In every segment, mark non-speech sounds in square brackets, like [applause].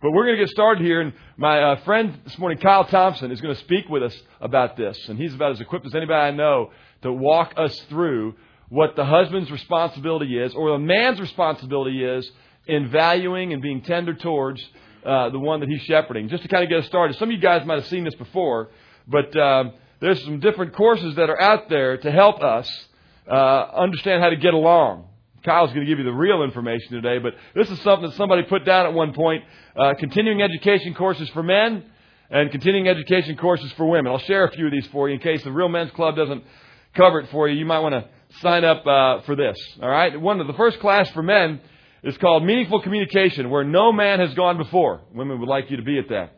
But we're going to get started here, and my uh, friend this morning, Kyle Thompson, is going to speak with us about this. And he's about as equipped as anybody I know to walk us through what the husband's responsibility is, or the man's responsibility is, in valuing and being tender towards uh, the one that he's shepherding. Just to kind of get us started, some of you guys might have seen this before, but um, there's some different courses that are out there to help us uh, understand how to get along. Kyle's going to give you the real information today, but this is something that somebody put down at one point. Uh, continuing education courses for men and continuing education courses for women. I'll share a few of these for you in case the Real Men's Club doesn't cover it for you. You might want to sign up uh, for this. All right. One of the first class for men is called Meaningful Communication, where no man has gone before. Women would like you to be at that.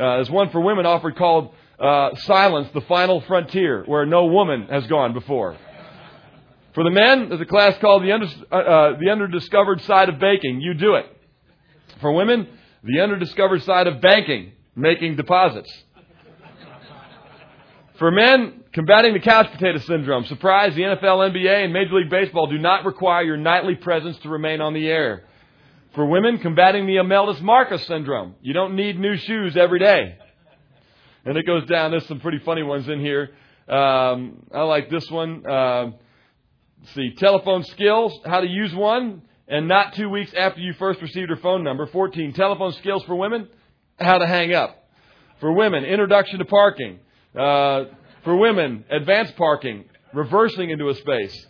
Uh, there's one for women offered called uh, Silence, the Final Frontier, where no woman has gone before. For the men, there's a class called the, under, uh, uh, the Underdiscovered Side of Baking. You do it. For women, the Underdiscovered Side of Banking, making deposits. For men, combating the couch potato syndrome. Surprise, the NFL, NBA, and Major League Baseball do not require your nightly presence to remain on the air. For women, combating the Imelda Marcos syndrome. You don't need new shoes every day. And it goes down. There's some pretty funny ones in here. Um, I like this one. Uh, see, telephone skills, how to use one, and not two weeks after you first received your phone number. 14, telephone skills for women, how to hang up. For women, introduction to parking. Uh, for women, advanced parking, reversing into a space.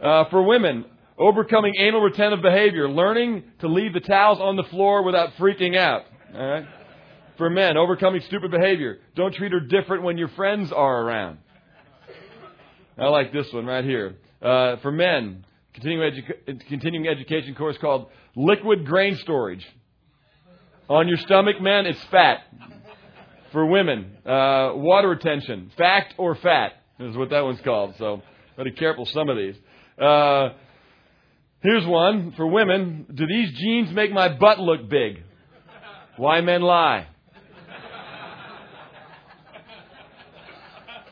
Uh, for women, overcoming anal retentive behavior, learning to leave the towels on the floor without freaking out. All right? For men, overcoming stupid behavior. Don't treat her different when your friends are around. I like this one right here. Uh, for men, continuing, edu- continuing education course called Liquid Grain Storage. On your stomach, men, it's fat. For women, uh, water retention, fact or fat is what that one's called. So, be careful some of these. Uh, here's one for women. Do these jeans make my butt look big? Why men lie?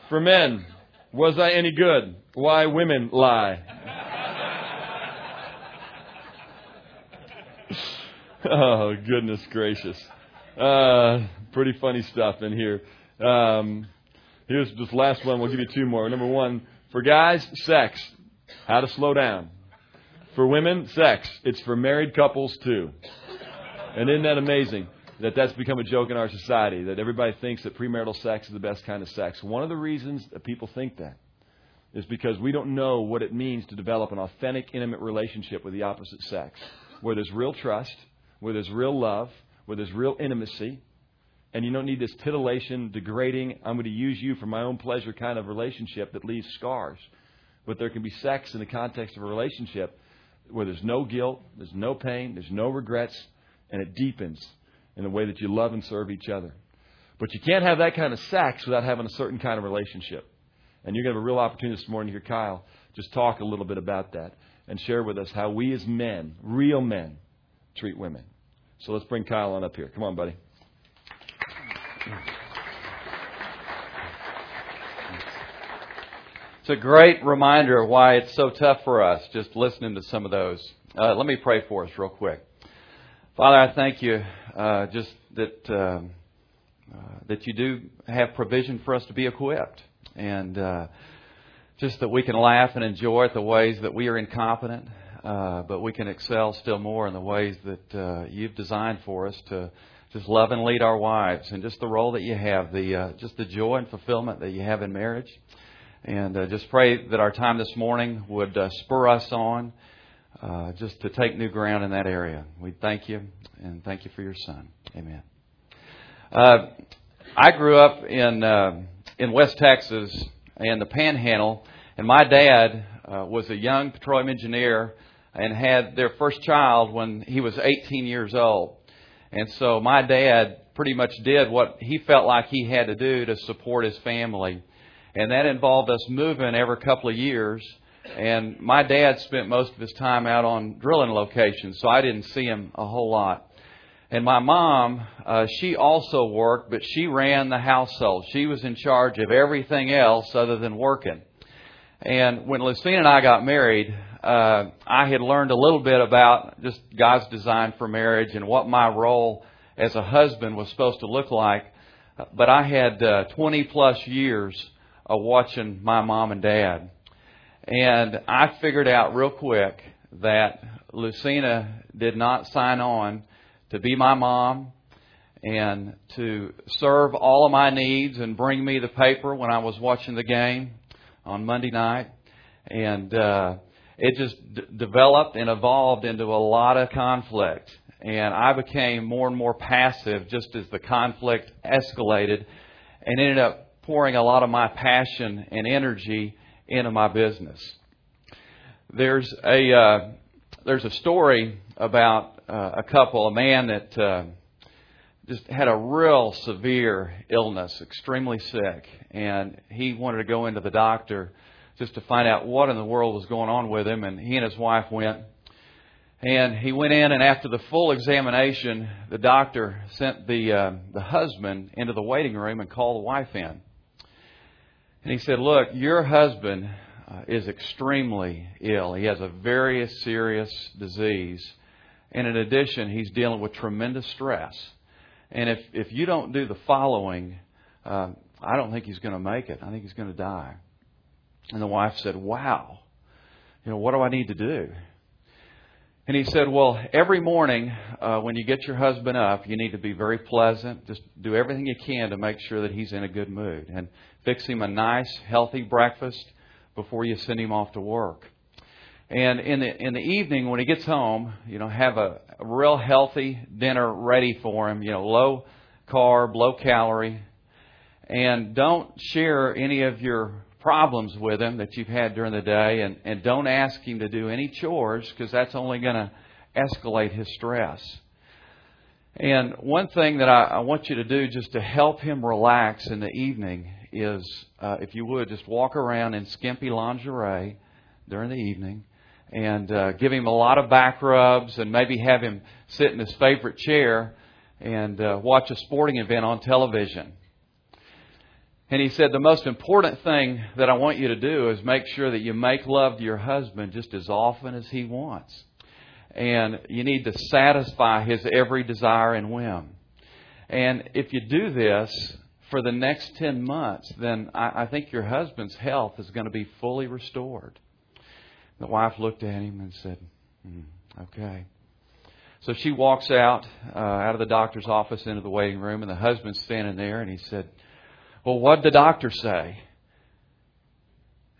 For men, was I any good? Why women lie. [laughs] oh, goodness gracious. Uh, pretty funny stuff in here. Um, here's this last one. We'll give you two more. Number one, for guys, sex. How to slow down. For women, sex. It's for married couples too. And isn't that amazing? That that's become a joke in our society, that everybody thinks that premarital sex is the best kind of sex. One of the reasons that people think that is because we don't know what it means to develop an authentic, intimate relationship with the opposite sex, where there's real trust, where there's real love, where there's real intimacy, and you don't need this titillation, degrading, I'm going to use you for my own pleasure kind of relationship that leaves scars. But there can be sex in the context of a relationship where there's no guilt, there's no pain, there's no regrets, and it deepens in the way that you love and serve each other. But you can't have that kind of sex without having a certain kind of relationship. And you're going to have a real opportunity this morning to hear Kyle just talk a little bit about that and share with us how we as men, real men, treat women. So let's bring Kyle on up here. Come on, buddy. It's a great reminder of why it's so tough for us just listening to some of those. Uh, let me pray for us real quick. Father, I thank you uh, just that uh, uh, that you do have provision for us to be equipped and uh, just that we can laugh and enjoy at the ways that we are incompetent, uh, but we can excel still more in the ways that uh, you've designed for us to just love and lead our wives, and just the role that you have, the uh, just the joy and fulfillment that you have in marriage, and just pray that our time this morning would spur us on. Uh, just to take new ground in that area. We thank you and thank you for your son. Amen. Uh, I grew up in uh, in West Texas and the Panhandle, and my dad uh, was a young petroleum engineer and had their first child when he was 18 years old. And so my dad pretty much did what he felt like he had to do to support his family. And that involved us moving every couple of years. And my dad spent most of his time out on drilling locations, so I didn't see him a whole lot. And my mom, uh, she also worked, but she ran the household. She was in charge of everything else other than working. And when Lucina and I got married, uh, I had learned a little bit about just God's design for marriage and what my role as a husband was supposed to look like. But I had uh, 20 plus years of watching my mom and dad. And I figured out real quick that Lucina did not sign on to be my mom and to serve all of my needs and bring me the paper when I was watching the game on Monday night. And uh, it just d- developed and evolved into a lot of conflict. And I became more and more passive just as the conflict escalated and ended up pouring a lot of my passion and energy into my business. There's a uh, there's a story about uh, a couple, a man that uh, just had a real severe illness, extremely sick, and he wanted to go into the doctor just to find out what in the world was going on with him. And he and his wife went, and he went in, and after the full examination, the doctor sent the uh, the husband into the waiting room and called the wife in. And he said, "Look, your husband uh, is extremely ill. He has a very serious disease, and in addition, he's dealing with tremendous stress. And if if you don't do the following, uh, I don't think he's going to make it. I think he's going to die." And the wife said, Wow, you know, what do I need to do? And he said, Well, every morning uh, when you get your husband up, you need to be very pleasant. Just do everything you can to make sure that he's in a good mood. And fix him a nice, healthy breakfast before you send him off to work. And in the in the evening when he gets home, you know, have a, a real healthy dinner ready for him, you know, low carb, low calorie. And don't share any of your problems with him that you've had during the day, and, and don't ask him to do any chores because that's only going to escalate his stress. And one thing that I, I, want you to do just to help him relax in the evening is, uh, if you would, just walk around in skimpy lingerie during the evening and uh, give him a lot of back rubs and maybe have him sit in his favorite chair and uh, watch a sporting event on television. And he said, The most important thing that I want you to do is make sure that you make love to your husband just as often as he wants. And you need to satisfy his every desire and whim. And if you do this for the next 10 months, then I, I think your husband's health is going to be fully restored. The wife looked at him and said, mm, Okay. So she walks out, uh, out of the doctor's office into the waiting room, and the husband's standing there, and he said, well, what'd the doctor say?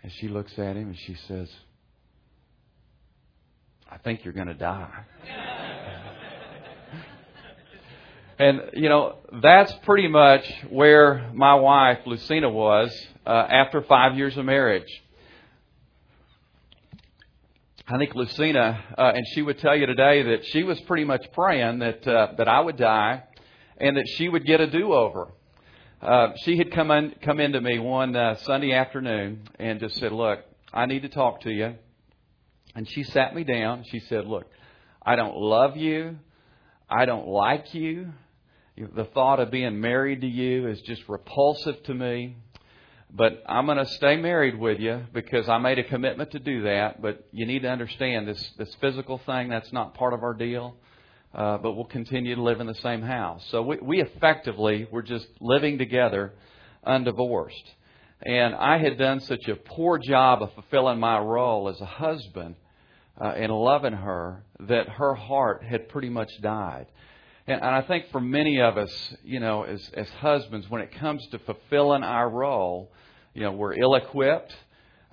And she looks at him and she says, I think you're going to die. [laughs] and, you know, that's pretty much where my wife, Lucina, was uh, after five years of marriage. I think Lucina, uh, and she would tell you today that she was pretty much praying that uh, that I would die, and that she would get a do-over. Uh, she had come in, come into me one uh, Sunday afternoon and just said, "Look, I need to talk to you." And she sat me down. She said, "Look, I don't love you. I don't like you. The thought of being married to you is just repulsive to me. But I'm going to stay married with you because I made a commitment to do that. But you need to understand this this physical thing that's not part of our deal." Uh, but we'll continue to live in the same house. So we, we effectively were just living together undivorced. And I had done such a poor job of fulfilling my role as a husband uh, and loving her that her heart had pretty much died. And, and I think for many of us, you know, as, as husbands, when it comes to fulfilling our role, you know, we're ill equipped.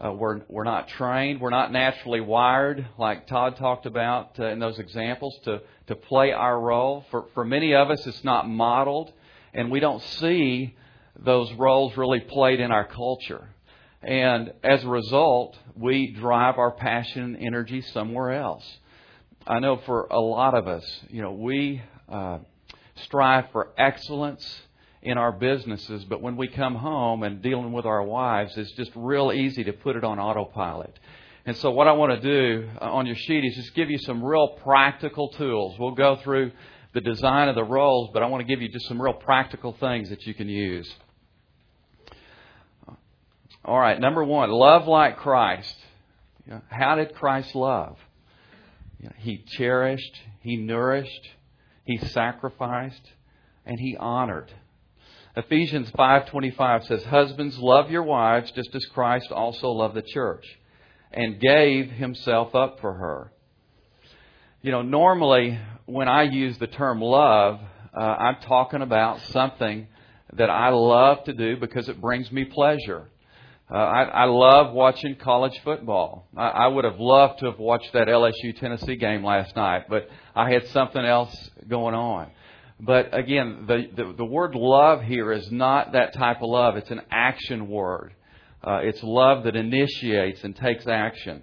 Uh, we're we're not trained. We're not naturally wired, like Todd talked about uh, in those examples, to to play our role. For for many of us, it's not modeled, and we don't see those roles really played in our culture. And as a result, we drive our passion and energy somewhere else. I know for a lot of us, you know, we uh, strive for excellence in our businesses, but when we come home and dealing with our wives, it's just real easy to put it on autopilot. And so, what I want to do uh, on your sheet is just give you some real practical tools. We'll go through the design of the roles, but I want to give you just some real practical things that you can use. All right, number one, love like Christ. How did Christ love? He cherished, he nourished, he sacrificed, and he honored. Ephesians 5:25 says, "Husbands, love your wives just as Christ also loved the church and gave himself up for her." You know, normally when I use the term love, uh, I'm talking about something that I love to do because it brings me pleasure. Uh, I, I love watching college football. I, I would have loved to have watched that LSU Tennessee game last night, but I had something else going on. But again, the, the, the word love here is not that type of love. It's an action word. Uh, it's love that initiates and takes action.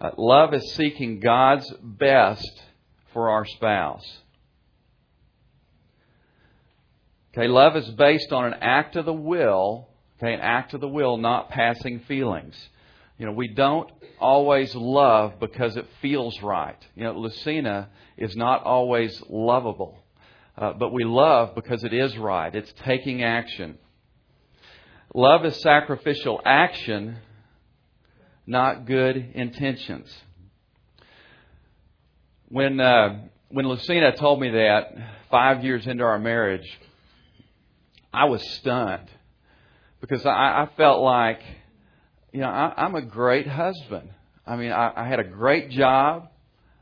Uh, love is seeking God's best for our spouse. Okay, love is based on an act of the will, okay, an act of the will, not passing feelings. You know, we don't always love because it feels right. You know, Lucina is not always lovable, uh, but we love because it is right. It's taking action. Love is sacrificial action, not good intentions. When uh, when Lucina told me that five years into our marriage, I was stunned because I, I felt like, you know, I, I'm a great husband. I mean, I, I had a great job.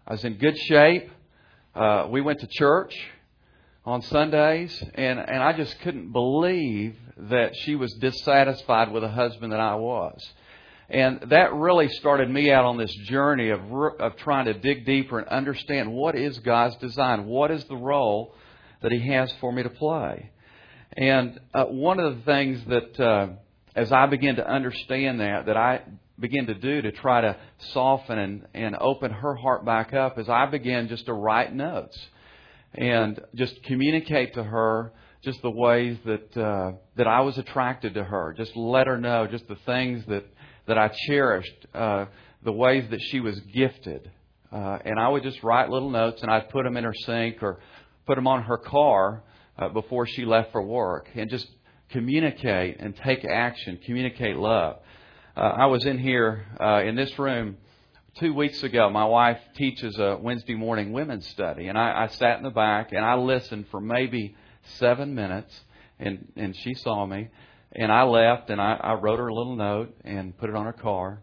I was in good shape. Uh, we went to church on Sundays, and and I just couldn't believe that she was dissatisfied with the husband that I was. And that really started me out on this journey of, of trying to dig deeper and understand what is God's design? What is the role that He has for me to play? And uh, one of the things that, uh, as I begin to understand that, that I begin to do to try to soften and, and open her heart back up, is I began just to write notes and just communicate to her just the ways that uh, that I was attracted to her. Just let her know just the things that that I cherished, uh, the ways that she was gifted. Uh, and I would just write little notes and I'd put them in her sink or put them on her car uh, before she left for work and just communicate and take action, communicate love. Uh, I was in here uh, in this room two weeks ago. My wife teaches a Wednesday morning women's study, and I, I sat in the back and I listened for maybe seven minutes, and and she saw me, and I left and I, I wrote her a little note and put it on her car,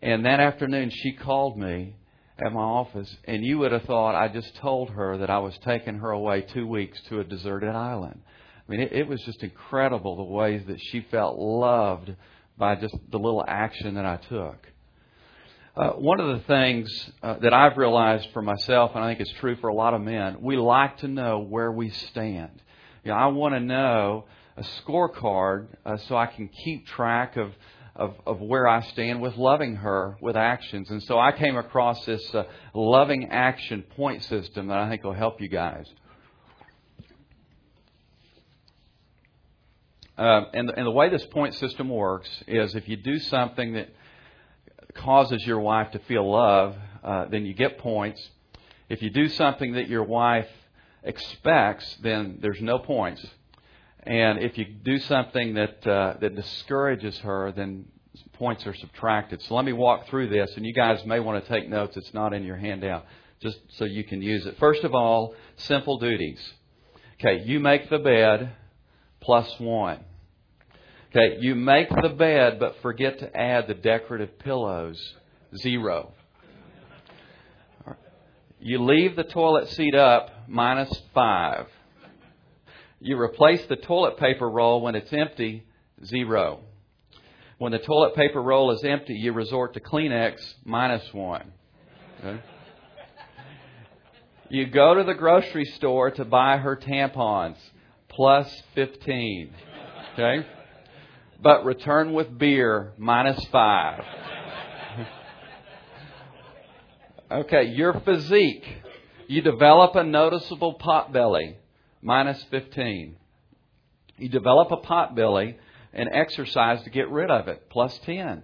and that afternoon she called me at my office, and you would have thought I just told her that I was taking her away two weeks to a deserted island. I mean, it, it was just incredible the ways that she felt loved by just the little action that I took. Uh, one of the things uh, that I've realized for myself, and I think it's true for a lot of men, we like to know where we stand. You know, I want to know a scorecard uh, so I can keep track of of, of where I stand with loving her with actions. And so I came across this uh, loving action point system that I think will help you guys. Uh, and, and the way this point system works is if you do something that causes your wife to feel love, uh, then you get points. If you do something that your wife expects, then there's no points. And if you do something that uh, that discourages her, then points are subtracted. So let me walk through this, and you guys may want to take notes. It's not in your handout, just so you can use it. First of all, simple duties. Okay, you make the bed plus one. Okay, you make the bed but forget to add the decorative pillows, zero. You leave the toilet seat up, minus five. You replace the toilet paper roll when it's empty, zero. When the toilet paper roll is empty, you resort to Kleenex, minus one. Okay? You go to the grocery store to buy her tampons, plus 15. Okay? But return with beer, minus five. okay, your physique. You develop a noticeable pot belly, minus 15. You develop a pot belly and exercise to get rid of it, plus 10.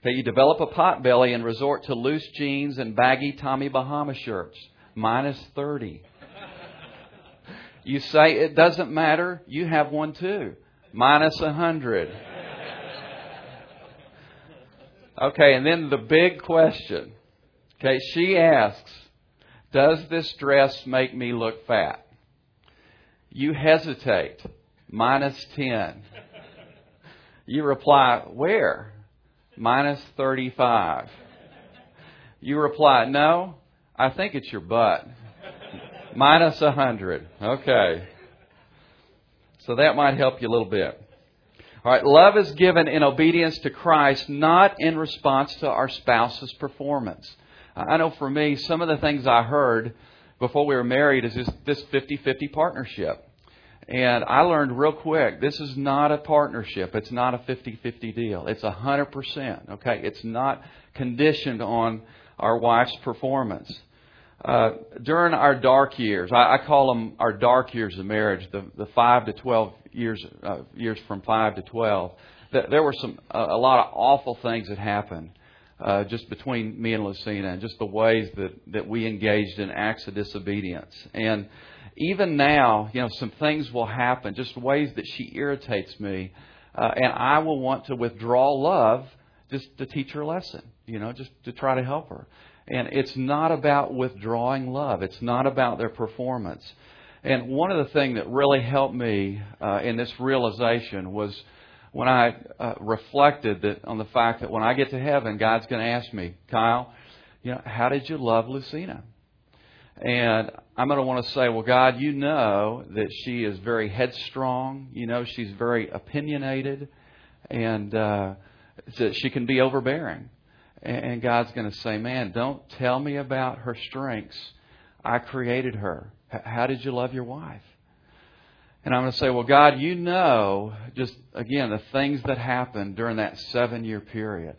Okay, you develop a pot belly and resort to loose jeans and baggy Tommy Bahama shirts, minus 30. You say it doesn't matter, you have one too, minus 100. Okay, and then the big question. Okay, she asks, Does this dress make me look fat? You hesitate. Minus 10. You reply, Where? Minus 35. You reply, No, I think it's your butt. Minus 100. Okay. So that might help you a little bit. All right, love is given in obedience to Christ, not in response to our spouse's performance. I know for me, some of the things I heard before we were married is this 50 50 partnership. And I learned real quick this is not a partnership. It's not a 50 50 deal. It's 100%. Okay? It's not conditioned on our wife's performance. Uh, during our dark years, I, I call them our dark years of marriage, the, the 5 to 12 years, uh, years from 5 to 12, th- there were some, uh, a lot of awful things that happened. Uh, just between me and Lucina, and just the ways that, that we engaged in acts of disobedience. And even now, you know, some things will happen, just ways that she irritates me, uh, and I will want to withdraw love just to teach her a lesson, you know, just to try to help her. And it's not about withdrawing love. It's not about their performance. And one of the things that really helped me uh, in this realization was when I uh, reflected that on the fact that when I get to heaven, God's going to ask me, Kyle, you know, how did you love Lucina? And I'm going to want to say, well, God, you know that she is very headstrong. You know she's very opinionated, and uh, that she can be overbearing. And God's going to say, man, don't tell me about her strengths. I created her. How did you love your wife? And I'm going to say, well, God, you know, just again, the things that happened during that seven year period.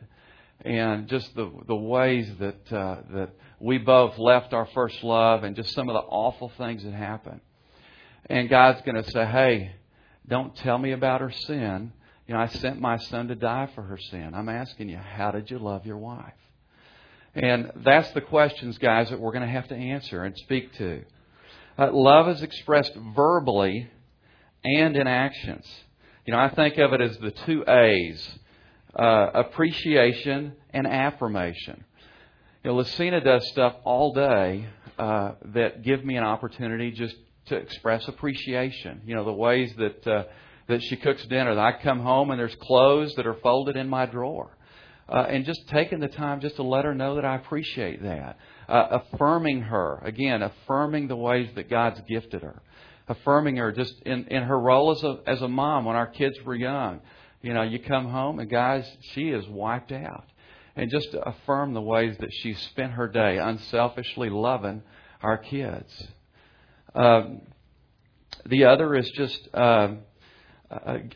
And just the, the ways that, uh, that we both left our first love and just some of the awful things that happened. And God's going to say, hey, don't tell me about her sin. You know, I sent my son to die for her sin. I'm asking you, how did you love your wife? And that's the questions, guys, that we're going to have to answer and speak to. Uh, love is expressed verbally and in actions. You know, I think of it as the two A's uh, appreciation and affirmation. You know, Lucina does stuff all day uh, that give me an opportunity just to express appreciation. You know, the ways that uh, that she cooks dinner. I come home and there's clothes that are folded in my drawer. Uh, and just taking the time just to let her know that I appreciate that. Uh, affirming her, again, affirming the ways that God's gifted her. Affirming her just in, in her role as a, as a mom when our kids were young. You know, you come home and guys, she is wiped out. And just to affirm the ways that she spent her day unselfishly loving our kids. Um, the other is just, um,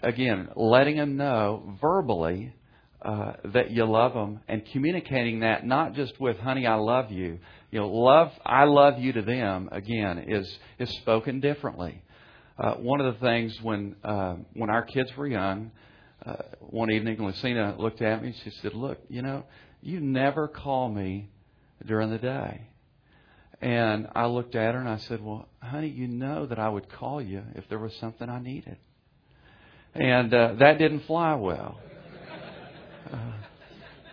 again, letting them know verbally uh, that you love them and communicating that not just with "honey, I love you." You know, love "I love you" to them again is is spoken differently. Uh, one of the things when uh, when our kids were young, uh, one evening, Lucina looked at me. She said, "Look, you know, you never call me during the day." And I looked at her and I said, "Well, honey, you know that I would call you if there was something I needed." And uh, that didn't fly well. Uh,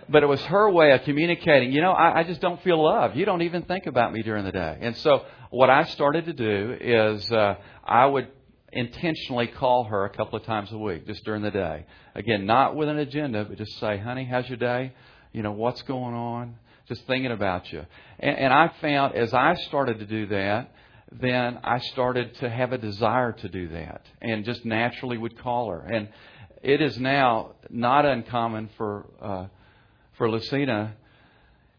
but it was her way of communicating, you know, I, I just don't feel loved. You don't even think about me during the day. And so what I started to do is uh, I would intentionally call her a couple of times a week, just during the day. Again, not with an agenda, but just say, honey, how's your day? You know, what's going on? Just thinking about you. And, and I found as I started to do that, then I started to have a desire to do that and just naturally would call her. And it is now not uncommon for uh, for Lucina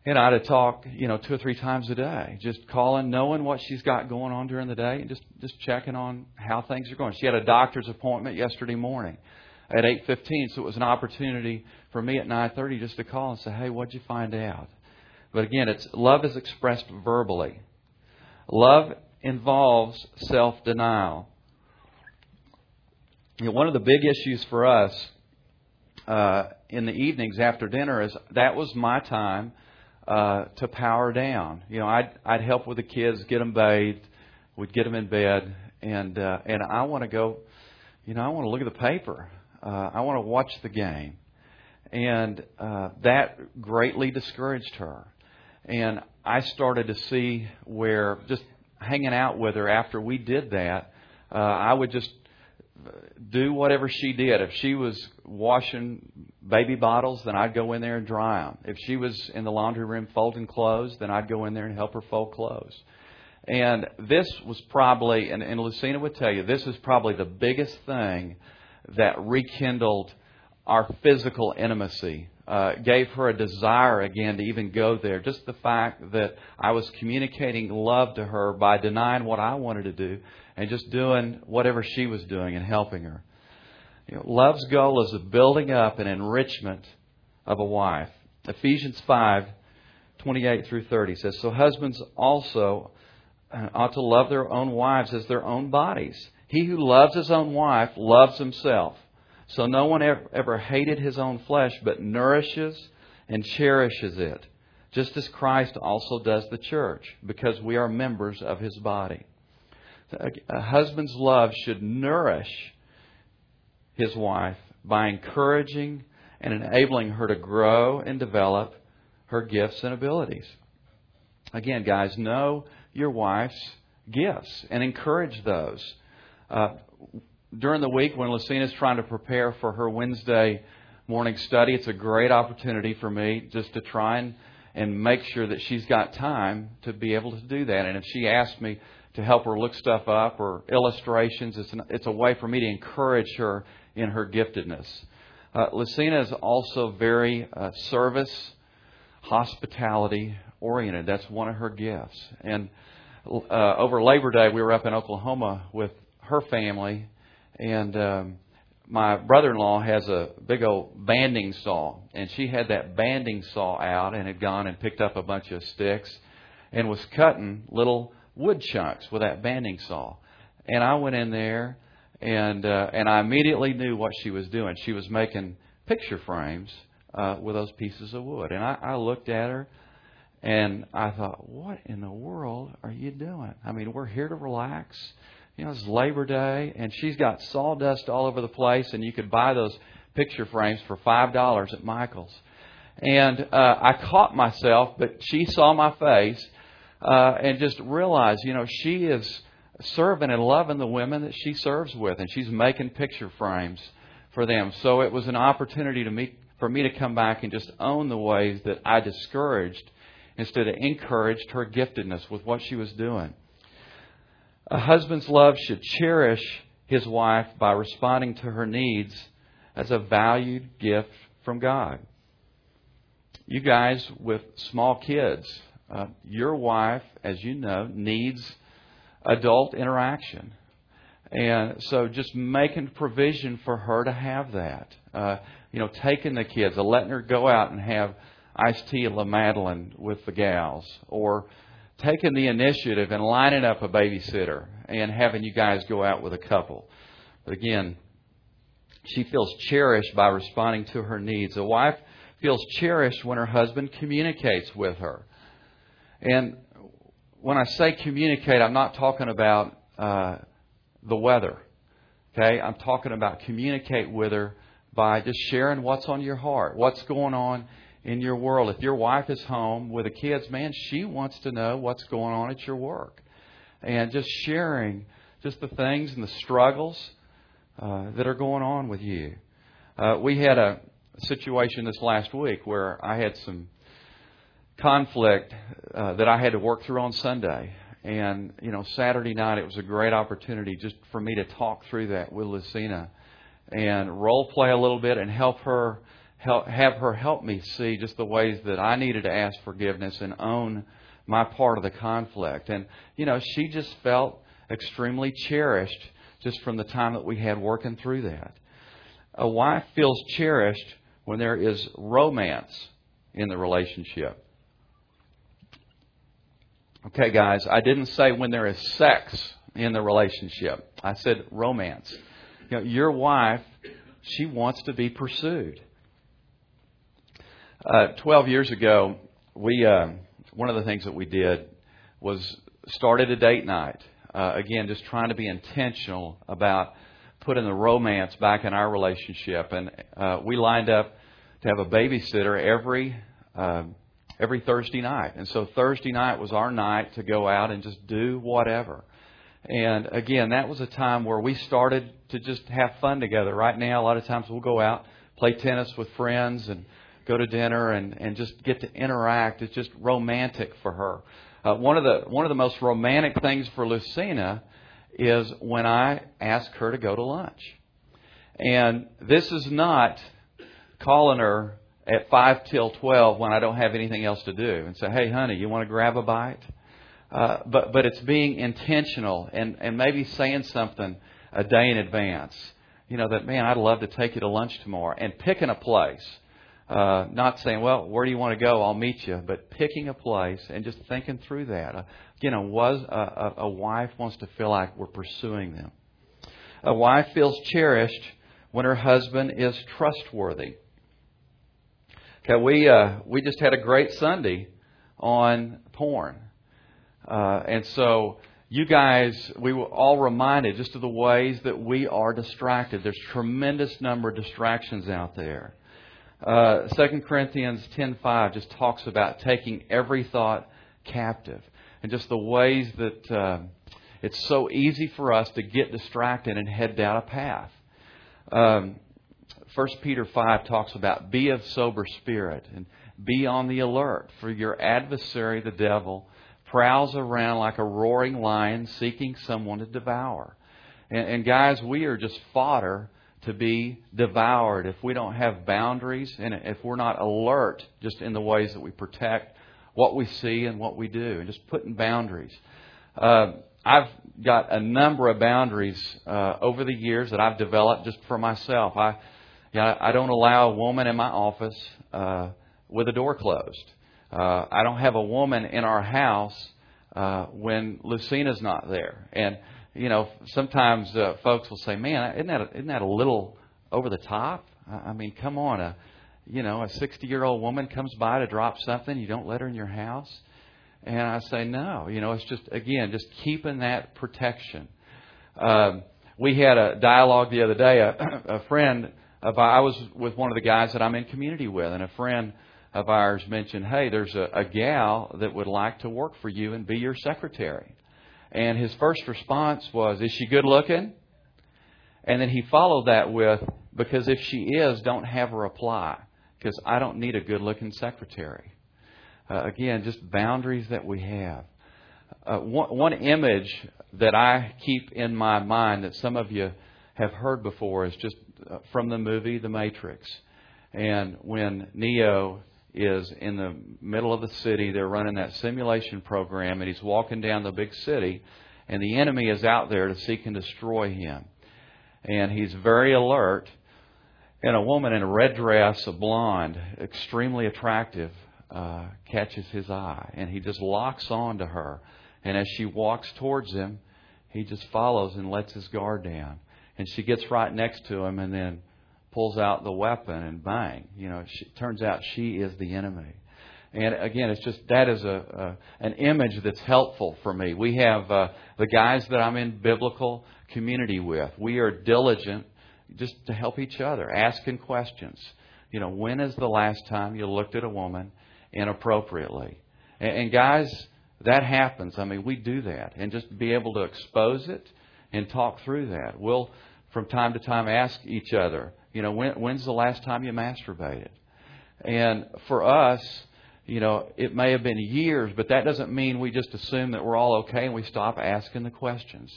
and I to talk, you know, two or three times a day, just calling, knowing what she's got going on during the day, and just just checking on how things are going. She had a doctor's appointment yesterday morning at 8:15, so it was an opportunity for me at 9:30 just to call and say, "Hey, what'd you find out?" But again, it's love is expressed verbally. Love involves self denial. You know, one of the big issues for us uh, in the evenings after dinner is that was my time uh, to power down. You know, I'd I'd help with the kids, get them bathed, we'd get them in bed, and uh, and I want to go. You know, I want to look at the paper. Uh, I want to watch the game, and uh, that greatly discouraged her. And I started to see where just hanging out with her after we did that, uh, I would just do whatever she did. If she was washing baby bottles, then I'd go in there and dry them. If she was in the laundry room folding clothes, then I'd go in there and help her fold clothes. And this was probably, and, and Lucina would tell you, this is probably the biggest thing that rekindled our physical intimacy. Uh, gave her a desire again to even go there. Just the fact that I was communicating love to her by denying what I wanted to do and just doing whatever she was doing and helping her. You know, love's goal is the building up and enrichment of a wife. Ephesians 5, 28 through 30 says, So husbands also uh, ought to love their own wives as their own bodies. He who loves his own wife loves himself. So no one ever, hated his own flesh, but nourishes and cherishes it, just as Christ also does the church, because we are members of his body. A husband's love should nourish his wife by encouraging and enabling her to grow and develop her gifts and abilities. Again, guys, know your wife's gifts and encourage those. Uh, during the week when Lucina's trying to prepare for her Wednesday morning study, it's a great opportunity for me just to try and, and make sure that she's got time to be able to do that. And if she asks me to help her look stuff up or illustrations, it's, an, it's a way for me to encourage her in her giftedness. Uh, Lucina is also very uh, service, hospitality oriented. That's one of her gifts. And uh, over Labor Day, we were up in Oklahoma with her family, and um, my brother-in-law has a big old banding saw, and she had that banding saw out and had gone and picked up a bunch of sticks and was cutting little wood chunks with that banding saw. And I went in there and uh, and I immediately knew what she was doing. She was making picture frames uh, with those pieces of wood. And I, I looked at her and I thought, what in the world are you doing? I mean, we're here to relax. You know, it's Labor Day, and she's got sawdust all over the place, and you could buy those picture frames for five dollars at Michael's. And uh, I caught myself, but she saw my face, uh, and just realized, you know, she is serving and loving the women that she serves with, and she's making picture frames for them. So it was an opportunity to me, for me to come back and just own the ways that I discouraged instead of encouraged her giftedness with what she was doing. A husband's love should cherish his wife by responding to her needs as a valued gift from God. You guys with small kids, uh, your wife, as you know, needs adult interaction. And so just making provision for her to have that. Uh, you know, taking the kids, or letting her go out and have iced tea at La Madeleine with the gals, or taking the initiative and lining up a babysitter and having you guys go out with a couple. But again, she feels cherished by responding to her needs. A wife feels cherished when her husband communicates with her. And when I say communicate, I'm not talking about uh, the weather. Okay, I'm talking about communicate with her by just sharing what's on your heart, what's going on in your world. If your wife is home with the kids, man, she wants to know what's going on at your work, and just sharing just the things and the struggles uh, that are going on with you. Uh, we had a situation this last week where I had some conflict uh, that I had to work through on Sunday. And, you know, Saturday night it was a great opportunity just for me to talk through that with Lucina and role play a little bit and help her help, have her help me see just the ways that I needed to ask forgiveness and own my part of the conflict. And, you know, she just felt extremely cherished just from the time that we had working through that. A wife feels cherished when there is romance in the relationship. Okay, guys, I didn't say when there is sex in the relationship. I said romance. You know, your wife, she wants to be pursued. Uh, Twelve years ago, we uh, one of the things that we did was started a date night. Uh, again, just trying to be intentional about putting the romance back in our relationship, and uh, we lined up to have a babysitter every uh, every Thursday night. And so Thursday night was our night to go out and just do whatever. And again, that was a time where we started to just have fun together. Right now, a lot of times we'll go out, play tennis with friends, and go to dinner and, and just get to interact. It's just romantic for her. Uh, one of the one of the most romantic things for Lucina is when I ask her to go to lunch. And this is not calling her at five till twelve when I don't have anything else to do and say, "Hey, honey, you want to grab a bite?" Uh, but but it's being intentional and and maybe saying something a day in advance. You know that man, I'd love to take you to lunch tomorrow, and picking a place. Uh, not saying, well, where do you want to go? I'll meet you, but picking a place and just thinking through that. Uh, you know, was a, a, wife wants to feel like we're pursuing them. A wife feels cherished when her husband is trustworthy. Okay, we uh, we just had a great Sunday on porn. Uh, and so you guys, we were all reminded just of the ways that we are distracted. There's tremendous number of distractions out there. Uh, 2 Corinthians 10.5 just talks about taking every thought captive. And just the ways that uh, it's so easy for us to get distracted and head down a path. Um, 1 Peter 5 talks about be of sober spirit and be on the alert, for your adversary, the devil, prowls around like a roaring lion seeking someone to devour. And, and guys, we are just fodder to be devoured if we don't have boundaries and if we're not alert just in the ways that we protect what we see and what we do and just putting boundaries. Uh, I've got a number of boundaries uh, over the years that I've developed just for myself. I, you know, I don't allow a woman in my office uh, with a door closed. Uh, I don't have a woman in our house uh, when Lucina's not there. And you know, sometimes uh, folks will say, "Man, isn't that a, isn't that a little over the top?" I, mean, come on, a you know, a 60-year-old woman comes by to drop something, you don't let her in your house. And I say, no, you know, it's just again, just keeping that protection. Um, we had a dialogue the other day. A, a friend of I was with one of the guys that I'm in community with, and a friend of ours mentioned, hey, there's a, a gal that would like to work for you and be your secretary. And his first response was, is she good looking? And then he followed that with, because if she is, don't have her apply, because I don't need a good looking secretary. Uh, again, just boundaries that we have. Uh, one, one image that I keep in my mind that some of you have heard before is just uh, from the movie The Matrix. And when Neo is in the middle of the city. They're running that simulation program, and he's walking down the big city, and the enemy is out there to seek and destroy him. And he's very alert. And a woman in a red dress, a blonde, extremely attractive, uh, catches his eye, and he just locks on to her. And as she walks towards him, he just follows and lets his guard down. And she gets right next to him, and then pulls out the weapon and bang, you know, it turns out she is the enemy. And again, it's just that is a, a an image that's helpful for me. We have uh, the guys that I'm in biblical community with. We are diligent just to help each other, asking questions. You know, when is the last time you looked at a woman inappropriately? And, and guys, that happens. I mean, we do that, and just be able to expose it and talk through that. We'll from time to time ask each other, you know, when, when's the last time you masturbated? And for us, you know, it may have been years, but that doesn't mean we just assume that we're all okay and we stop asking the questions.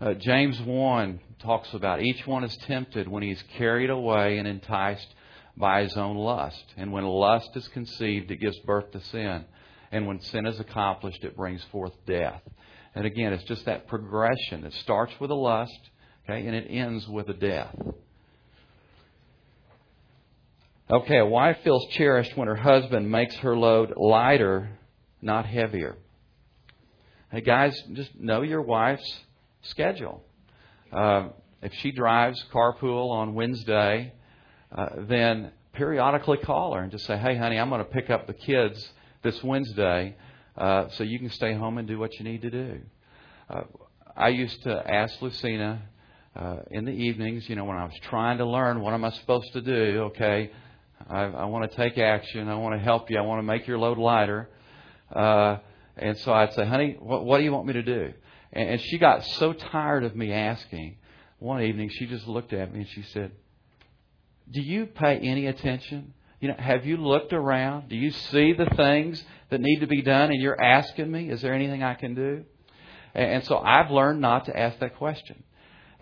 Uh, James 1 talks about each one is tempted when he's carried away and enticed by his own lust. And when lust is conceived, it gives birth to sin. And when sin is accomplished, it brings forth death. And again, it's just that progression. It starts with a lust, okay, and it ends with a death. Okay, a wife feels cherished when her husband makes her load lighter, not heavier. Hey, guys, just know your wife's schedule. Uh, if she drives carpool on Wednesday, uh, then periodically call her and just say, hey, honey, I'm going to pick up the kids this Wednesday uh, so you can stay home and do what you need to do. Uh, I used to ask Lucina uh, in the evenings, you know, when I was trying to learn what am I supposed to do, okay, I, I want to take action. I want to help you. I want to make your load lighter. Uh, and so I'd say, honey, what, what do you want me to do? And, and she got so tired of me asking. One evening, she just looked at me and she said, do you pay any attention? You know, have you looked around? Do you see the things that need to be done? And you're asking me, is there anything I can do? And, and so I've learned not to ask that question.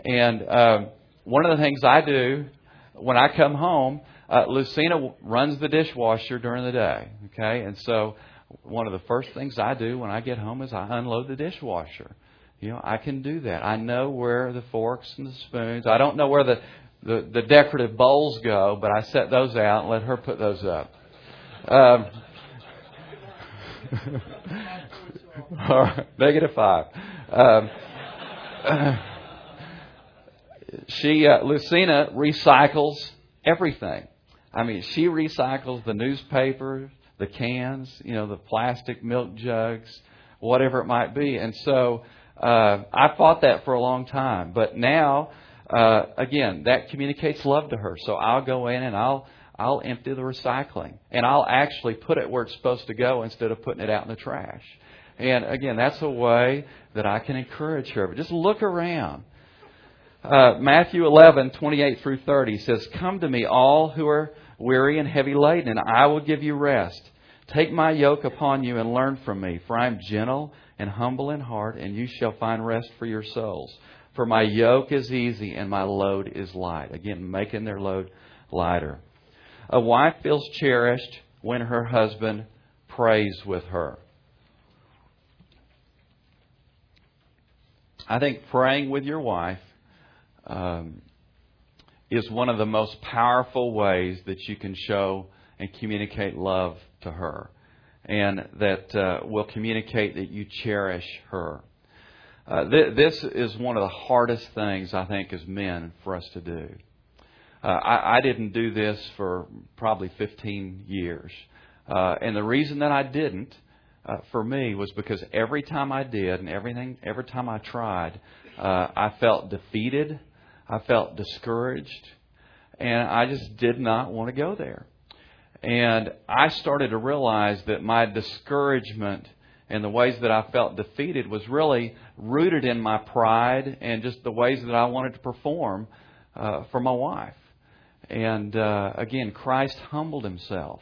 And um, one of the things I do when I come home, uh, Lucina runs the dishwasher during the day. Okay, and so one of the first things I do when I get home is I unload the dishwasher. You know, I can do that. I know where the forks and the spoons. I don't know where the the, the decorative bowls go, but I set those out and let her put those up. Um, [laughs] all right, negative five. Um, [laughs] she uh, Lucina recycles everything. I mean, she recycles the newspapers, the cans, you know, the plastic milk jugs, whatever it might be. And so uh, I fought that for a long time, but now uh, again, that communicates love to her. So I'll go in and I'll I'll empty the recycling and I'll actually put it where it's supposed to go instead of putting it out in the trash. And again, that's a way that I can encourage her. But just look around. Uh, Matthew 11, 28 through 30 says, Come to me, all who are weary and heavy laden, and I will give you rest. Take my yoke upon you and learn from me, for I am gentle and humble in heart, and you shall find rest for your souls. For my yoke is easy and my load is light. Again, making their load lighter. A wife feels cherished when her husband prays with her. I think praying with your wife um, is one of the most powerful ways that you can show and communicate love to her, and that uh, will communicate that you cherish her. Uh, th- this is one of the hardest things I think as men for us to do. Uh, I, I didn't do this for probably 15 years, uh, and the reason that I didn't, uh, for me, was because every time I did, and everything, every time I tried, uh, I felt defeated, I felt discouraged, and I just did not want to go there. And I started to realize that my discouragement and the ways that I felt defeated was really rooted in my pride and just the ways that I wanted to perform uh, for my wife. And uh, again, Christ humbled himself.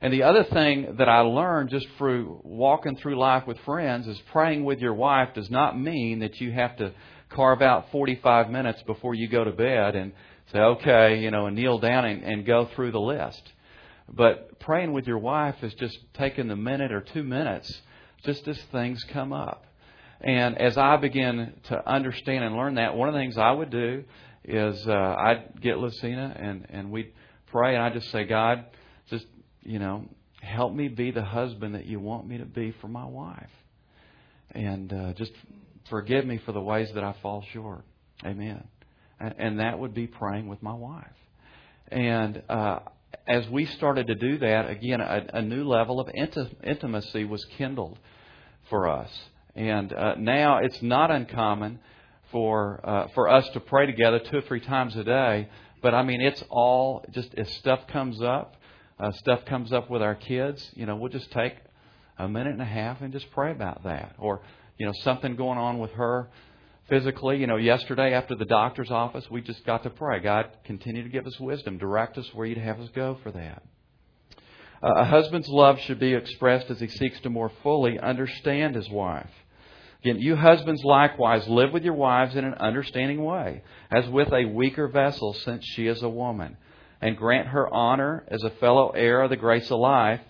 And the other thing that I learned just through walking through life with friends is praying with your wife does not mean that you have to carve out 45 minutes before you go to bed and say, okay, you know, and kneel down and, and go through the list. But praying with your wife is just taking the minute or two minutes just as things come up. And as I begin to understand and learn that, one of the things I would do is uh, I'd get Lucina and, and we'd pray, and I'd just say, God, just, you know, help me be the husband that you want me to be for my wife. And uh, just forgive me for the ways that I fall short. Amen. And, that would be praying with my wife. And uh, as we started to do that, again, a, a new level of inti- intimacy was kindled for us. And uh, now it's not uncommon for uh, for us to pray together two or three times a day. But I mean, it's all just as stuff comes up, uh, stuff comes up with our kids. You know, we'll just take a minute and a half and just pray about that, or you know, something going on with her physically. You know, yesterday after the doctor's office, we just got to pray. God, continue to give us wisdom, direct us where you'd have us go for that. Uh, a husband's love should be expressed as he seeks to more fully understand his wife. Again, you husbands likewise live with your wives in an understanding way, as with a weaker vessel, since she is a woman, and grant her honor as a fellow heir of the grace of life.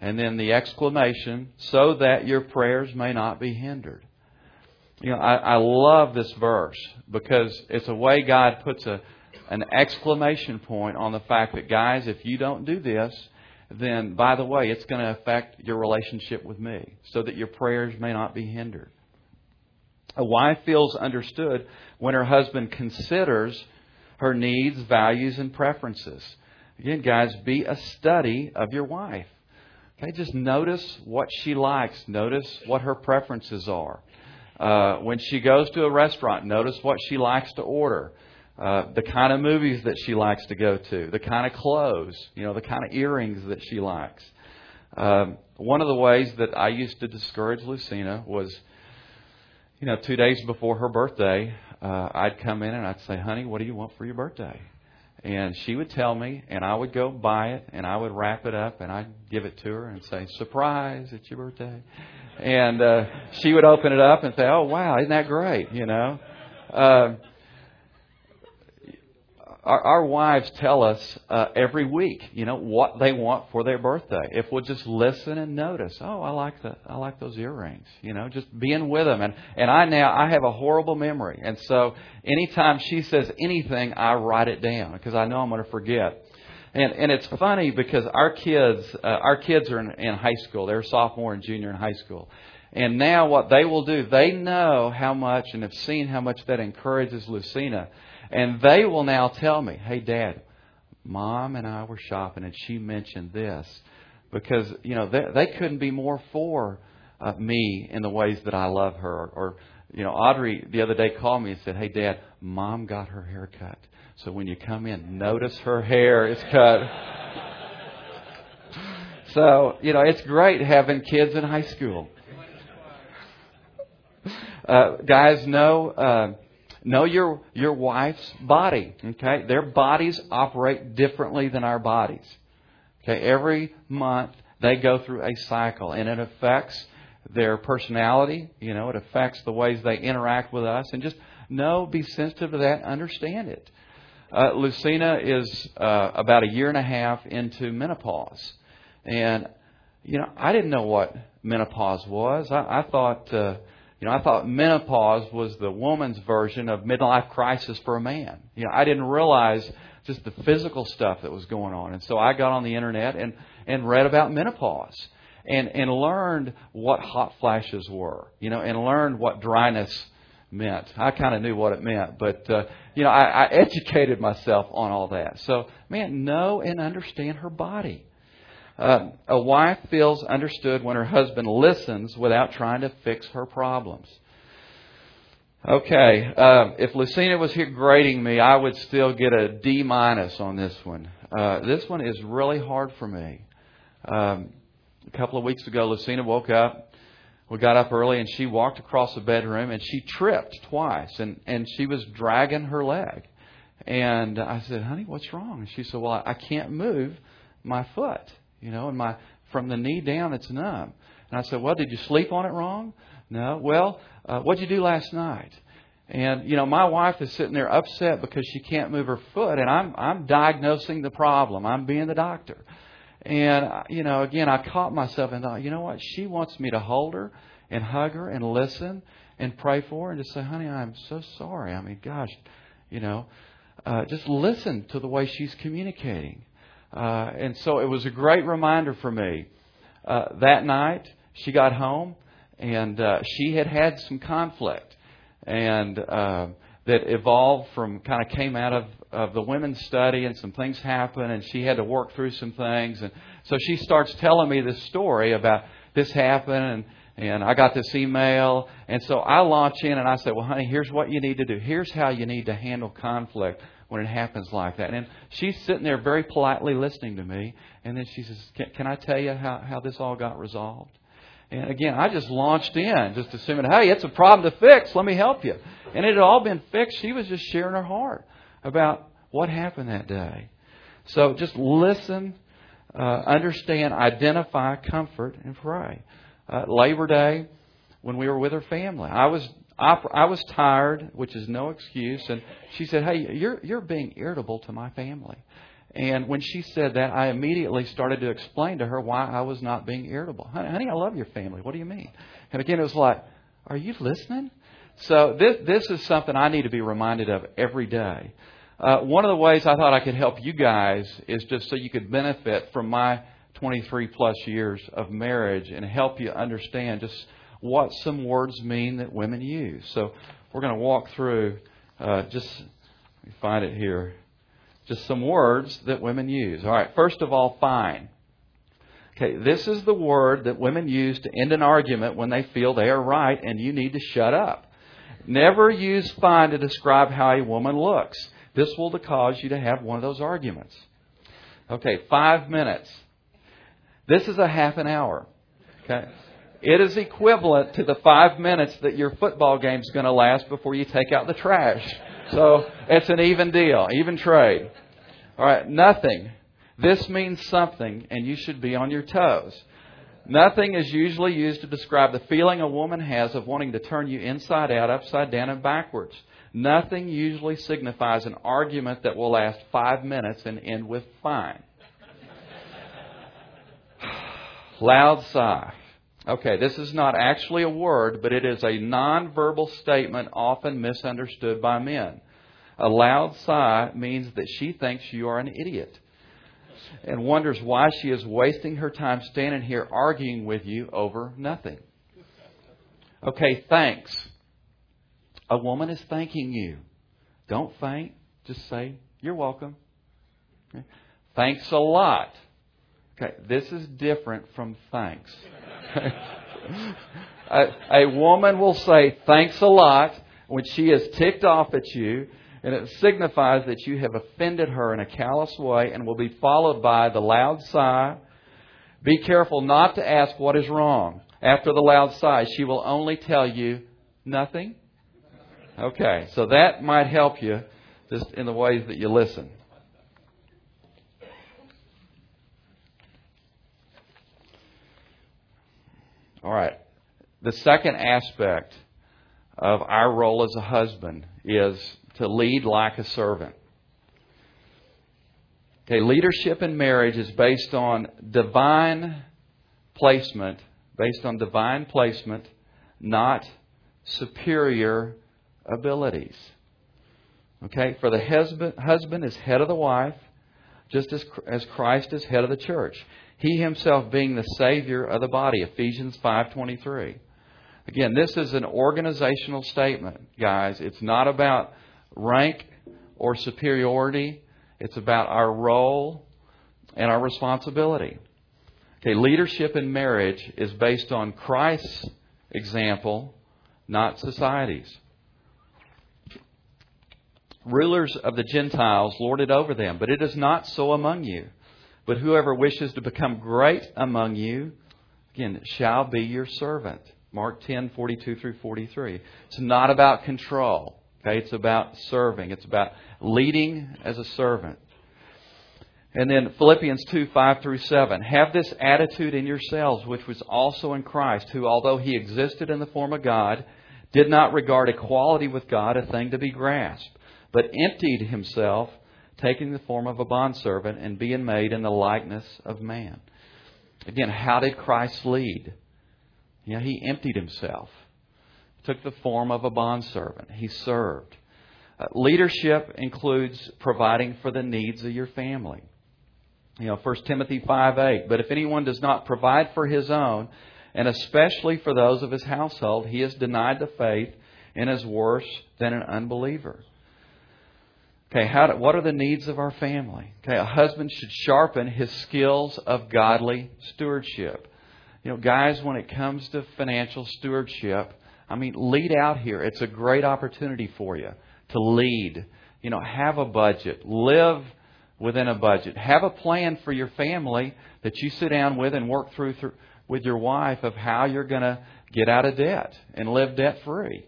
And then the exclamation, so that your prayers may not be hindered. You know, I, I love this verse because it's a way God puts a, an exclamation point on the fact that, guys, if you don't do this, then by the way, it's going to affect your relationship with me so that your prayers may not be hindered. A wife feels understood when her husband considers her needs, values, and preferences. Again, guys, be a study of your wife. Okay, just notice what she likes. Notice what her preferences are. Uh, when she goes to a restaurant, notice what she likes to order. uh, the kind of movies that she likes to go to, the kind of clothes, you know, the kind of earrings that she likes. Um, one of the ways that I used to discourage Lucina was, you know, two days before her birthday, uh, I'd come in and I'd say, "Honey, what do you want for your birthday?" And she would tell me, and I would go buy it, and I would wrap it up, and I'd give it to her and say, "Surprise! It's your birthday." And uh, she would open it up and say, "Oh wow, isn't that great?" You know. Uh, our, our wives tell us uh, every week, you know, what they want for their birthday. If we'll just listen and notice, oh, I like the, I like those earrings. You know, just being with them. And and I now I have a horrible memory, and so anytime she says anything, I write it down because I know I'm going to forget. And and it's funny because our kids, uh, our kids are in, in high school. They're sophomore and junior in high school. And now what they will do, they know how much and have seen how much that encourages Lucina and they will now tell me, hey, Dad, Mom and I were shopping and she mentioned this. Because, you know, they, they couldn't be more for uh, me in the ways that I love her. Or, you know, Audrey the other day called me and said, hey, Dad, Mom got her hair cut. So when you come in, notice her hair is cut. [laughs] so, you know, it's great having kids in high school. Uh, guys, know. Uh, Know your, your wife's body. Okay? Their bodies operate differently than our bodies. Okay? Every month they go through a cycle and it affects their personality. You know, it affects the ways they interact with us. And just know, be sensitive to that, understand it. Uh, Lucina is uh, about a year and a half into menopause. And, you know, I didn't know what menopause was. I, I thought, uh, you know, I thought menopause was the woman's version of midlife crisis for a man. You know, I didn't realize just the physical stuff that was going on. And so I got on the internet and, and read about menopause and, and learned what hot flashes were, you know, and learned what dryness meant. I kind of knew what it meant, but, uh, you know, I, I educated myself on all that. So, man, know and understand her body. Uh, a wife feels understood when her husband listens without trying to fix her problems. Okay, uh, if Lucina was here grading me, I would still get a D minus on this one. Uh, this one is really hard for me. Um, a couple of weeks ago, Lucina woke up. We got up early, and she walked across the bedroom, and she tripped twice, and and she was dragging her leg. And I said, "Honey, what's wrong?" And she said, "Well, I can't move my foot." You know, and my from the knee down, it's numb. And I said, Well, did you sleep on it wrong? No. Well, uh, what did you do last night? And you know, my wife is sitting there upset because she can't move her foot, and I'm I'm diagnosing the problem. I'm being the doctor. And uh, you know, again, I caught myself and thought, you know what? She wants me to hold her and hug her and listen and pray for her and just say, honey, I'm so sorry. I mean, gosh, you know, uh, just listen to the way she's communicating. Uh, and so it was a great reminder for me. Uh, that night, she got home and uh, she had had some conflict and uh, that evolved from kind of came out of, of the women's study and some things happened and she had to work through some things. And so she starts telling me this story about this happened and and I got this email. And so I launch in and I say, Well, honey, here's what you need to do. Here's how you need to handle conflict when it happens like that. And she's sitting there very politely listening to me. And then she says, Can, can I tell you how, how this all got resolved? And again, I just launched in, just assuming, hey, it's a problem to fix. Let me help you. And it had all been fixed. She was just sharing her heart about what happened that day. So just listen, uh, understand, identify, comfort, and pray. Uh, Labor Day, when we were with her family, I was I was tired, which is no excuse. And she said, Hey, you're, you're being irritable to my family. And when she said that, I immediately started to explain to her why I was not being irritable. Honey, I love your family. What do you mean? And again, it was like, Are you listening? So this, this is something I need to be reminded of every day. Uh, one of the ways I thought I could help you guys is just so you could benefit from my 23 plus years of marriage and help you understand just what some words mean that women use. So we're going to walk through uh, just, let me find it here, just some words that women use. All right, first of all, fine. Okay, this is the word that women use to end an argument when they feel they are right and you need to shut up. Never use fine to describe how a woman looks. this will cause you to have one of those arguments. Okay, five minutes. This is a half an hour. Okay. It is equivalent to the five minutes that your football game is going to last before you take out the trash. So it's an even deal, even trade. All right, nothing. This means something, and you should be on your toes. Nothing is usually used to describe the feeling a woman has of wanting to turn you inside out, upside down, and backwards. Nothing usually signifies an argument that will last five minutes and end with fine. [sighs] Loud sigh. Okay, this is not actually a word, but it is a nonverbal statement often misunderstood by men. A loud sigh means that she thinks you are an idiot and wonders why she is wasting her time standing here arguing with you over nothing. Okay, thanks. A woman is thanking you. Don't faint. Just say, You're welcome. Thanks a lot. Okay, this is different from thanks. [laughs] a, a woman will say thanks a lot when she is ticked off at you, and it signifies that you have offended her in a callous way and will be followed by the loud sigh. Be careful not to ask what is wrong. After the loud sigh, she will only tell you nothing. Okay, so that might help you just in the ways that you listen. All right. The second aspect of our role as a husband is to lead like a servant. Okay, leadership in marriage is based on divine placement, based on divine placement, not superior abilities. Okay, for the husband, husband is head of the wife, just as, as Christ is head of the church. He himself being the savior of the body, Ephesians 5:23. Again, this is an organizational statement, guys. It's not about rank or superiority. It's about our role and our responsibility. Okay, leadership in marriage is based on Christ's example, not society's. Rulers of the Gentiles lord it over them, but it is not so among you. But whoever wishes to become great among you, again, shall be your servant. Mark 10, 42 through 43. It's not about control. Okay, it's about serving. It's about leading as a servant. And then Philippians 2, 5 through 7. Have this attitude in yourselves, which was also in Christ, who, although he existed in the form of God, did not regard equality with God a thing to be grasped, but emptied himself, taking the form of a bondservant and being made in the likeness of man. Again, how did Christ lead? He emptied himself, took the form of a bondservant. He served. Uh, leadership includes providing for the needs of your family. You know, 1 Timothy 5 8. But if anyone does not provide for his own, and especially for those of his household, he has denied the faith and is worse than an unbeliever. Okay, how do, what are the needs of our family? Okay, a husband should sharpen his skills of godly stewardship. You know, guys, when it comes to financial stewardship, I mean, lead out here. It's a great opportunity for you to lead. You know, have a budget, live within a budget, have a plan for your family that you sit down with and work through, through with your wife of how you're going to get out of debt and live debt free.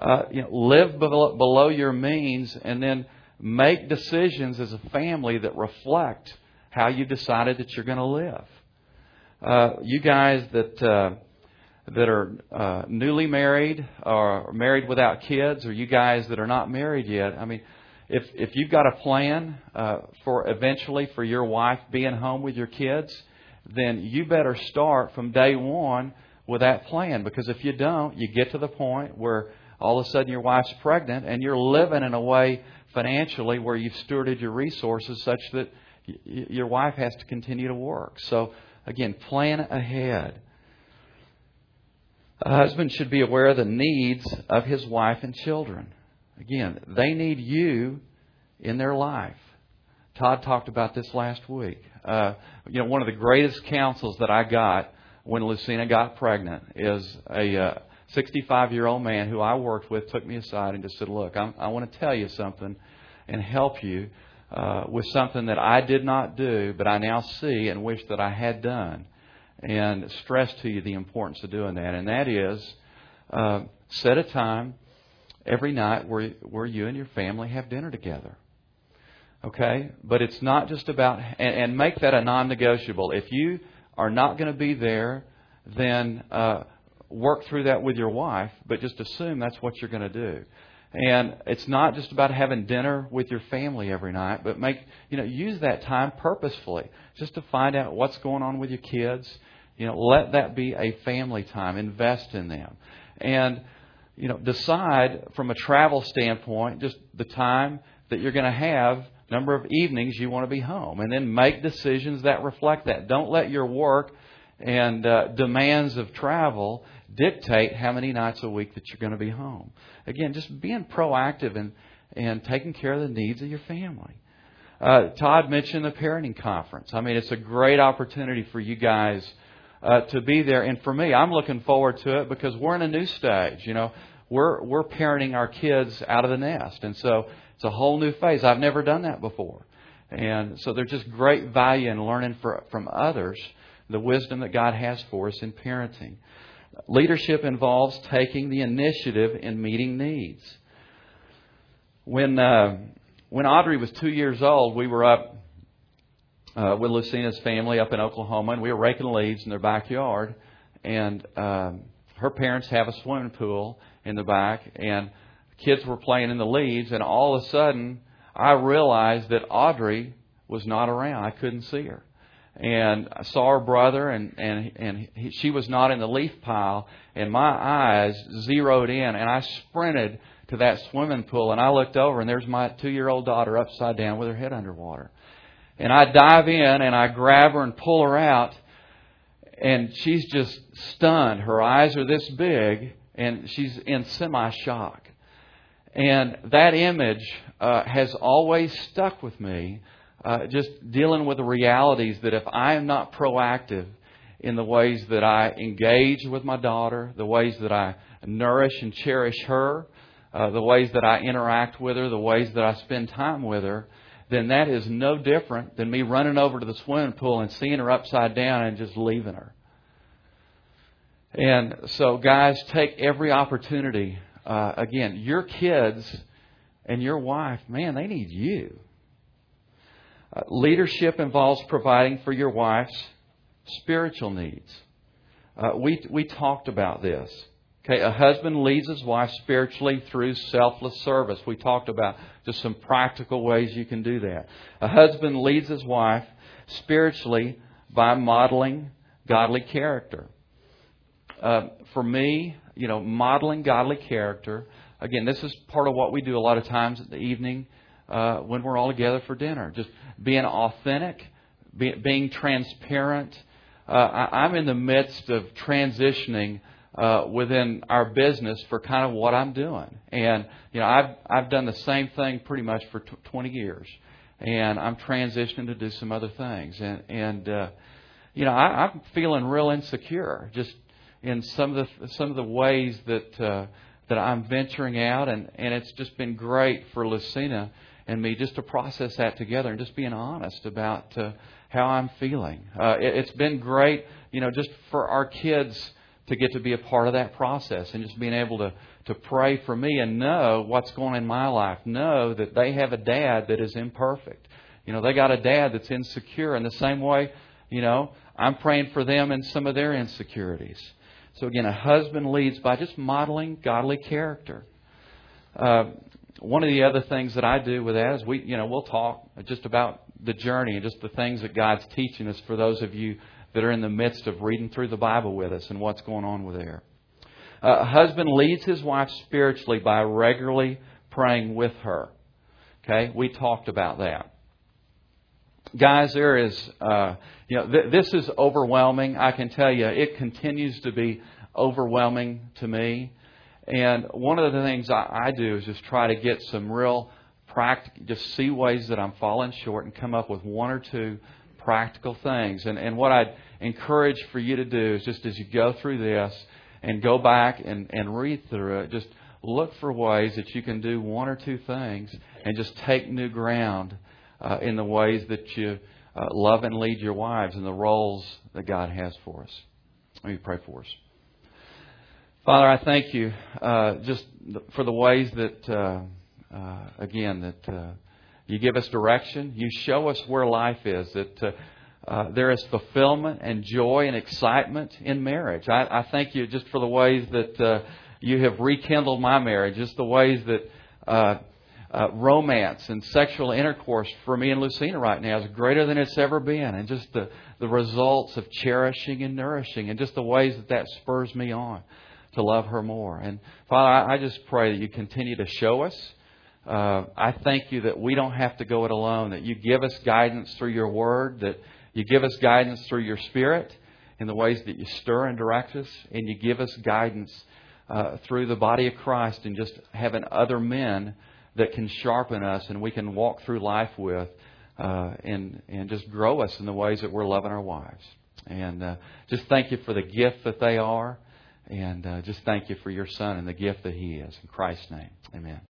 Uh, you know, live below, below your means and then make decisions as a family that reflect how you decided that you're going to live. Uh, you guys that uh, that are uh, newly married or married without kids, or you guys that are not married yet, I mean, if if you've got a plan uh, for eventually for your wife being home with your kids, then you better start from day one with that plan. Because if you don't, you get to the point where all of a sudden your wife's pregnant and you're living in a way financially where you've stewarded your resources such that y- your wife has to continue to work. So, again, plan ahead. A husband should be aware of the needs of his wife and children. Again, they need you in their life. Todd talked about this last week. Uh, you know, one of the greatest counsels that I got when Lucina got pregnant is a uh, 65 year old man who I worked with took me aside and just said, Look, I'm, I want to tell you something. and help you uh, with something that I did not do, but I now see and wish that I had done, and stress to you the importance of doing that. And that is uh, set a time every night where where you and your family have dinner together. Okay, but it's not just about and, and make that a non-negotiable. If you are not going to be there, then uh, work through that with your wife. But just assume that's what you're going to do. And it's not just about having dinner with your family every night, but make, you know, use that time purposefully just to find out what's going on with your kids. You know, let that be a family time. Invest in them. And, you know, decide from a travel standpoint just the time that you're going to have, number of evenings you want to be home. And then make decisions that reflect that. Don't let your work and uh, demands of travel dictate how many nights a week that you're going to be home. Again, just being proactive and, and taking care of the needs of your family. Uh, Todd mentioned the parenting conference. I mean, it's a great opportunity for you guys uh, to be there. And for me, I'm looking forward to it because we're in a new stage. You know, we're we're parenting our kids out of the nest, and so it's a whole new phase. I've never done that before, and so there's just great value in learning for, from others the wisdom that God has for us in parenting. Leadership involves taking the initiative in meeting needs. When uh, when Audrey was two years old, we were up uh, with Lucina's family up in Oklahoma, and we were raking leaves in their backyard. And um, her parents have a swimming pool in the back, and kids were playing in the leaves. And all of a sudden, I realized that Audrey was not around. I couldn't see her and I saw her brother, and and and he, she was not in the leaf pile, and my eyes zeroed in, and I sprinted to that swimming pool, and I looked over, and there's my two-year-old daughter upside down with her head underwater, and I dive in and I grab her and pull her out, and she's just stunned. Her eyes are this big, and she's in semi-shock, and that image uh, has always stuck with me uh, just dealing with the realities that if I am not proactive in the ways that I engage with my daughter, the ways that I nourish and cherish her, uh, the ways that I interact with her, the ways that I spend time with her, then that is no different than me running over to the swimming pool and seeing her upside down and just leaving her. And so, guys, take every opportunity. Uh, again, your kids and your wife, man, they need you. Uh, leadership involves providing for your wife's spiritual needs. Uh, we, we talked about this. Okay, a husband leads his wife spiritually through selfless service. We talked about just some practical ways you can do that. A husband leads his wife spiritually by modeling godly character. Uh, for me, you know, modeling godly character. Again, this is part of what we do a lot of times in the evening uh, when we're all together for dinner. Just being authentic, be, being transparent. Uh, I, I'm in the midst of transitioning uh, within our business for kind of what I'm doing, and you know I've I've done the same thing pretty much for t- 20 years, and I'm transitioning to do some other things, and and uh, you know I, I'm feeling real insecure just in some of the some of the ways that uh, that I'm venturing out, and and it's just been great for Lucina and me just to process that together and just being honest about uh, how I'm feeling. Uh, it, it's been great, you know, just for our kids to get to be a part of that process and just being able to to pray for me and know what's going on in my life. Know that they have a dad that is imperfect. You know, they got a dad that's insecure in the same way, you know, I'm praying for them and some of their insecurities. So again, a husband leads by just modeling godly character. Uh, one of the other things that I do with that is we, you know, we'll talk just about the journey and just the things that God's teaching us for those of you that are in the midst of reading through the Bible with us and what's going on with there. Uh, a husband leads his wife spiritually by regularly praying with her. Okay, we talked about that. Guys, there is, uh, you know, th- this is overwhelming. I can tell you, it continues to be overwhelming to me. And one of the things I, I do is just try to get some real practical, just see ways that I'm falling short and come up with one or two practical things. And, and what I'd encourage for you to do is just as you go through this and go back and, and read through it, just look for ways that you can do one or two things and just take new ground uh, in the ways that you uh, love and lead your wives and the roles that God has for us. Let me pray for us. Father, I thank you uh, just for the ways that, uh, uh, again, that uh, you give us direction. You show us where life is, that uh, uh, there is fulfillment and joy and excitement in marriage. I, I thank you just for the ways that you have rekindled my marriage, just the ways that romance and sexual intercourse for me and Lucina right now is greater than it's ever been. And just the, the results of cherishing and nourishing and just the ways that that spurs me on to love her more. And Father, I, just pray that you continue to show us. Uh, I thank you that we don't have to go it alone, that you give us guidance through your word, that you give us guidance through your spirit in the ways that you stir and direct us, and you give us guidance uh, through the body of Christ and just having other men that can sharpen us and we can walk through life with uh, and, and just grow us in the ways that we're loving our wives. And uh, just thank you for the gift that they are. And uh, just thank you for your son and the gift that he is. In Christ's name, amen.